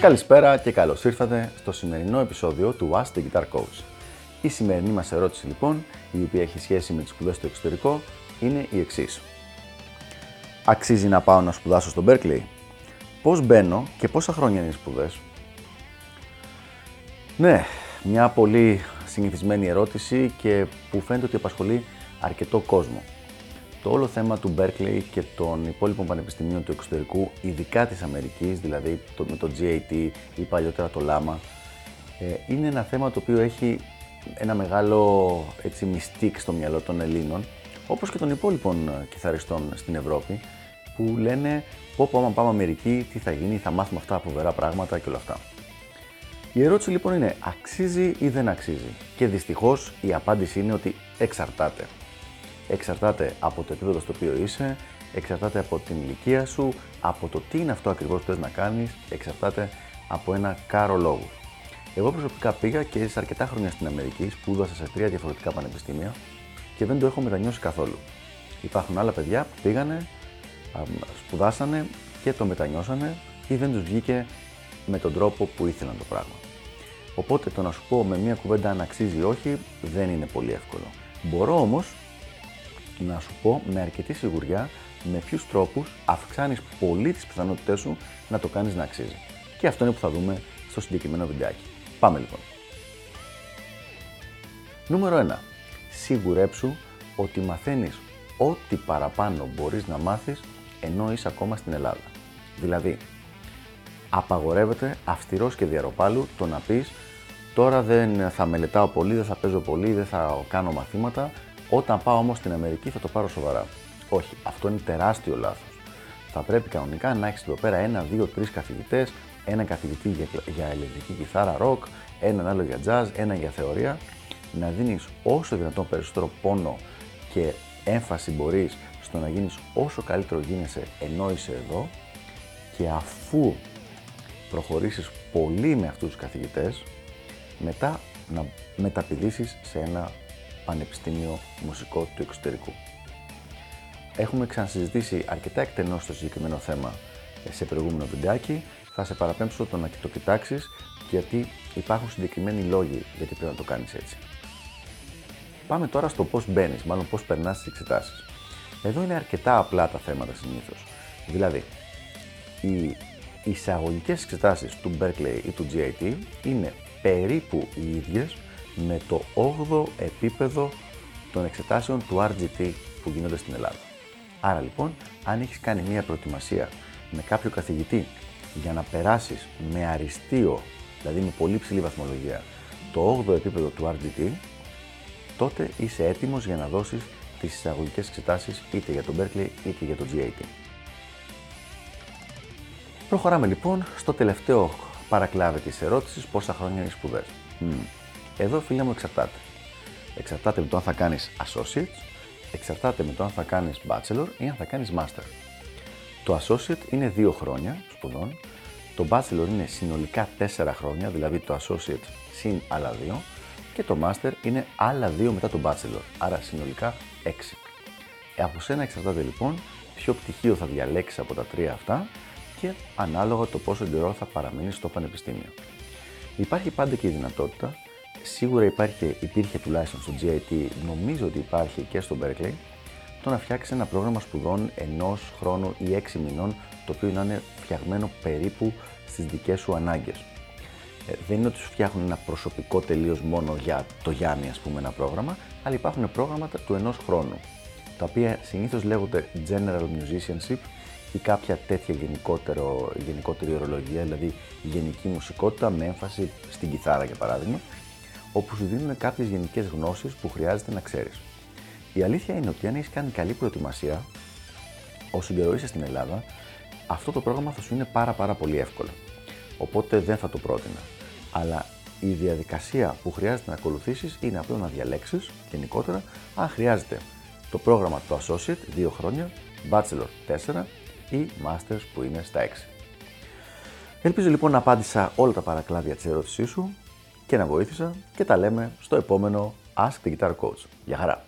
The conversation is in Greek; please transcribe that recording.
Καλησπέρα και καλώς ήρθατε στο σημερινό επεισόδιο του Ask the Guitar Coach. Η σημερινή μας ερώτηση λοιπόν, η οποία έχει σχέση με τις σπουδές στο εξωτερικό, είναι η εξής. Αξίζει να πάω να σπουδάσω στο Berkeley; Πώς μπαίνω και πόσα χρόνια είναι οι σπουδές; Ναι, μια πολύ συνηθισμένη ερώτηση και που φαίνεται ότι απασχολεί αρκετό κόσμο. Το όλο θέμα του Berkeley και των υπόλοιπων πανεπιστημίων του εξωτερικού, ειδικά της Αμερικής, δηλαδή το, με το GAT ή παλιότερα το LAMA, ε, είναι ένα θέμα το οποίο έχει ένα μεγάλο έτσι, μυστικ στο μυαλό των Ελλήνων, όπως και των υπόλοιπων ε, κιθαριστών στην Ευρώπη, που λένε πω πω άμα πάμε Αμερική, τι θα γίνει, θα μάθουμε αυτά φοβερά πράγματα και όλα αυτά. Η ερώτηση λοιπόν είναι αξίζει ή δεν αξίζει; Και δυστυχώς η απάντηση είναι ότι εξαρτάται. Εξαρτάται από το επίπεδο στο οποίο είσαι, εξαρτάται από την ηλικία σου, από το τι είναι αυτό ακριβώς που θες να κάνεις, εξαρτάται από ένα κάρο λόγου. Εγώ προσωπικά πήγα και σε αρκετά χρόνια στην Αμερική, σπούδασα σε τρία διαφορετικά πανεπιστήμια και δεν το έχω μετανιώσει καθόλου. Υπάρχουν άλλα παιδιά που πήγανε, σπουδάσανε και το μετανιώσανε ή δεν τους βγήκε με τον τρόπο που ήθελαν το πράγμα. Οπότε το να σου πω με μία κουβέντα αν αξίζει ή όχι δεν είναι πολύ εύκολο. Μπορώ όμως να σου πω με αρκετή σιγουριά με ποιους τρόπους αυξάνεις πολύ τις πιθανότητές σου να το κάνεις να αξίζει. Και αυτό είναι που θα δούμε στο συγκεκριμένο βιντεάκι. Πάμε λοιπόν. Νούμερο 1. Σίγουρέψου ότι μαθαίνεις ό,τι παραπάνω μπορείς να μάθεις ενώ είσαι ακόμα στην Ελλάδα. Δηλαδή, απαγορεύεται αυστηρός και διαρροπάλου το να πεις τώρα δεν θα μελετάω πολύ, δεν θα παίζω πολύ, δεν θα κάνω μαθήματα, όταν πάω όμως στην Αμερική θα το πάρω σοβαρά. Όχι, αυτό είναι τεράστιο λάθος. Θα πρέπει κανονικά να έχεις εδώ πέρα ένα, δύο, τρεις καθηγητές, ένα καθηγητή για, για ηλεκτρική κιθάρα rock, έναν άλλο για jazz, ένα για θεωρία, να δίνεις όσο δυνατόν περισσότερο πόνο και έμφαση μπορείς στο να γίνεις όσο καλύτερο γίνεσαι ενώ είσαι εδώ και αφού προχωρήσεις πολύ με αυτούς τους καθηγητές, μετά να μεταπηδήσεις σε ένα πανεπιστήμιο μουσικό του εξωτερικού. Έχουμε ξανασυζητήσει αρκετά εκτενώς στο συγκεκριμένο θέμα σε προηγούμενο βιντεάκι. Θα σε παραπέμψω το να το κοιτάξεις γιατί υπάρχουν συγκεκριμένοι λόγοι γιατί πρέπει να το κάνεις έτσι. Πάμε τώρα στο πώς μπαίνεις, μάλλον πώς περνάς τις εξετάσεις. Εδώ είναι αρκετά απλά τα θέματα συνήθως. Δηλαδή, οι εισαγωγικές εξετάσεις του Berkeley ή του GIT είναι περίπου οι ίδιες με το 8ο επίπεδο των εξετάσεων του RGT που γίνονται στην Ελλάδα. Άρα λοιπόν, αν έχεις κάνει μία προετοιμασία με κάποιο καθηγητή για να περάσεις με αριστείο, δηλαδή με πολύ ψηλή βαθμολογία, το 8ο επίπεδο του RGT, τότε είσαι έτοιμος για να δώσεις τις εισαγωγικές εξετάσεις είτε για τον Berkeley είτε για το GAT. Προχωράμε λοιπόν στο τελευταίο παρακλάδι της ερώτησης πόσα χρόνια είναι σπουδές. Εδώ φίλε μου εξαρτάται. Εξαρτάται με το αν θα κάνεις associates, εξαρτάται με το αν θα κάνεις bachelor ή αν θα κάνεις master. Το associate είναι δύο χρόνια σπουδών, το bachelor είναι συνολικά τέσσερα χρόνια, δηλαδή το associate συν άλλα δύο και το master είναι άλλα δύο μετά το bachelor, άρα συνολικά έξι. Ε, από σένα εξαρτάται λοιπόν ποιο πτυχίο θα διαλέξεις από τα τρία αυτά και ανάλογα το πόσο καιρό θα παραμείνει στο πανεπιστήμιο. Υπάρχει πάντα και η δυνατότητα Σίγουρα υπάρχει, υπήρχε τουλάχιστον στο GIT, νομίζω ότι υπάρχει και στο Berkeley, το να φτιάξεις ένα πρόγραμμα σπουδών ενός χρόνου ή έξι μηνών, το οποίο να είναι φτιαγμένο περίπου στις δικές σου ανάγκες. Ε, δεν είναι ότι σου φτιάχνουν ένα προσωπικό τελείως μόνο για το Γιάννη, ας πούμε, ένα πρόγραμμα, αλλά υπάρχουν πρόγραμματα του ενός χρόνου, τα οποία συνήθως λέγονται General Musicianship ή κάποια τέτοια γενικότερο, γενικότερη ορολογία, δηλαδή γενική μουσικότητα με έμφαση στην κιθάρα για παράδειγμα, όπου σου δίνουν κάποιες γενικές γνώσεις που χρειάζεται να ξέρεις. Η αλήθεια είναι ότι αν έχεις κάνει καλή προετοιμασία, όσο καιρό είσαι στην Ελλάδα, αυτό το πρόγραμμα θα σου είναι πάρα, πάρα πολύ εύκολο. Οπότε δεν θα το πρότεινα. Αλλά η διαδικασία που χρειάζεται να ακολουθήσεις είναι απλά να διαλέξεις γενικότερα αν χρειάζεται το πρόγραμμα του Associate 2 χρόνια, Bachelor 4 ή Masters που είναι στα 6. Ελπίζω λοιπόν να απάντησα όλα τα παρακλάδια της ερώτησής σου και να βοήθησα και τα λέμε στο επόμενο Ask the Guitar Coach. Γεια χαρά!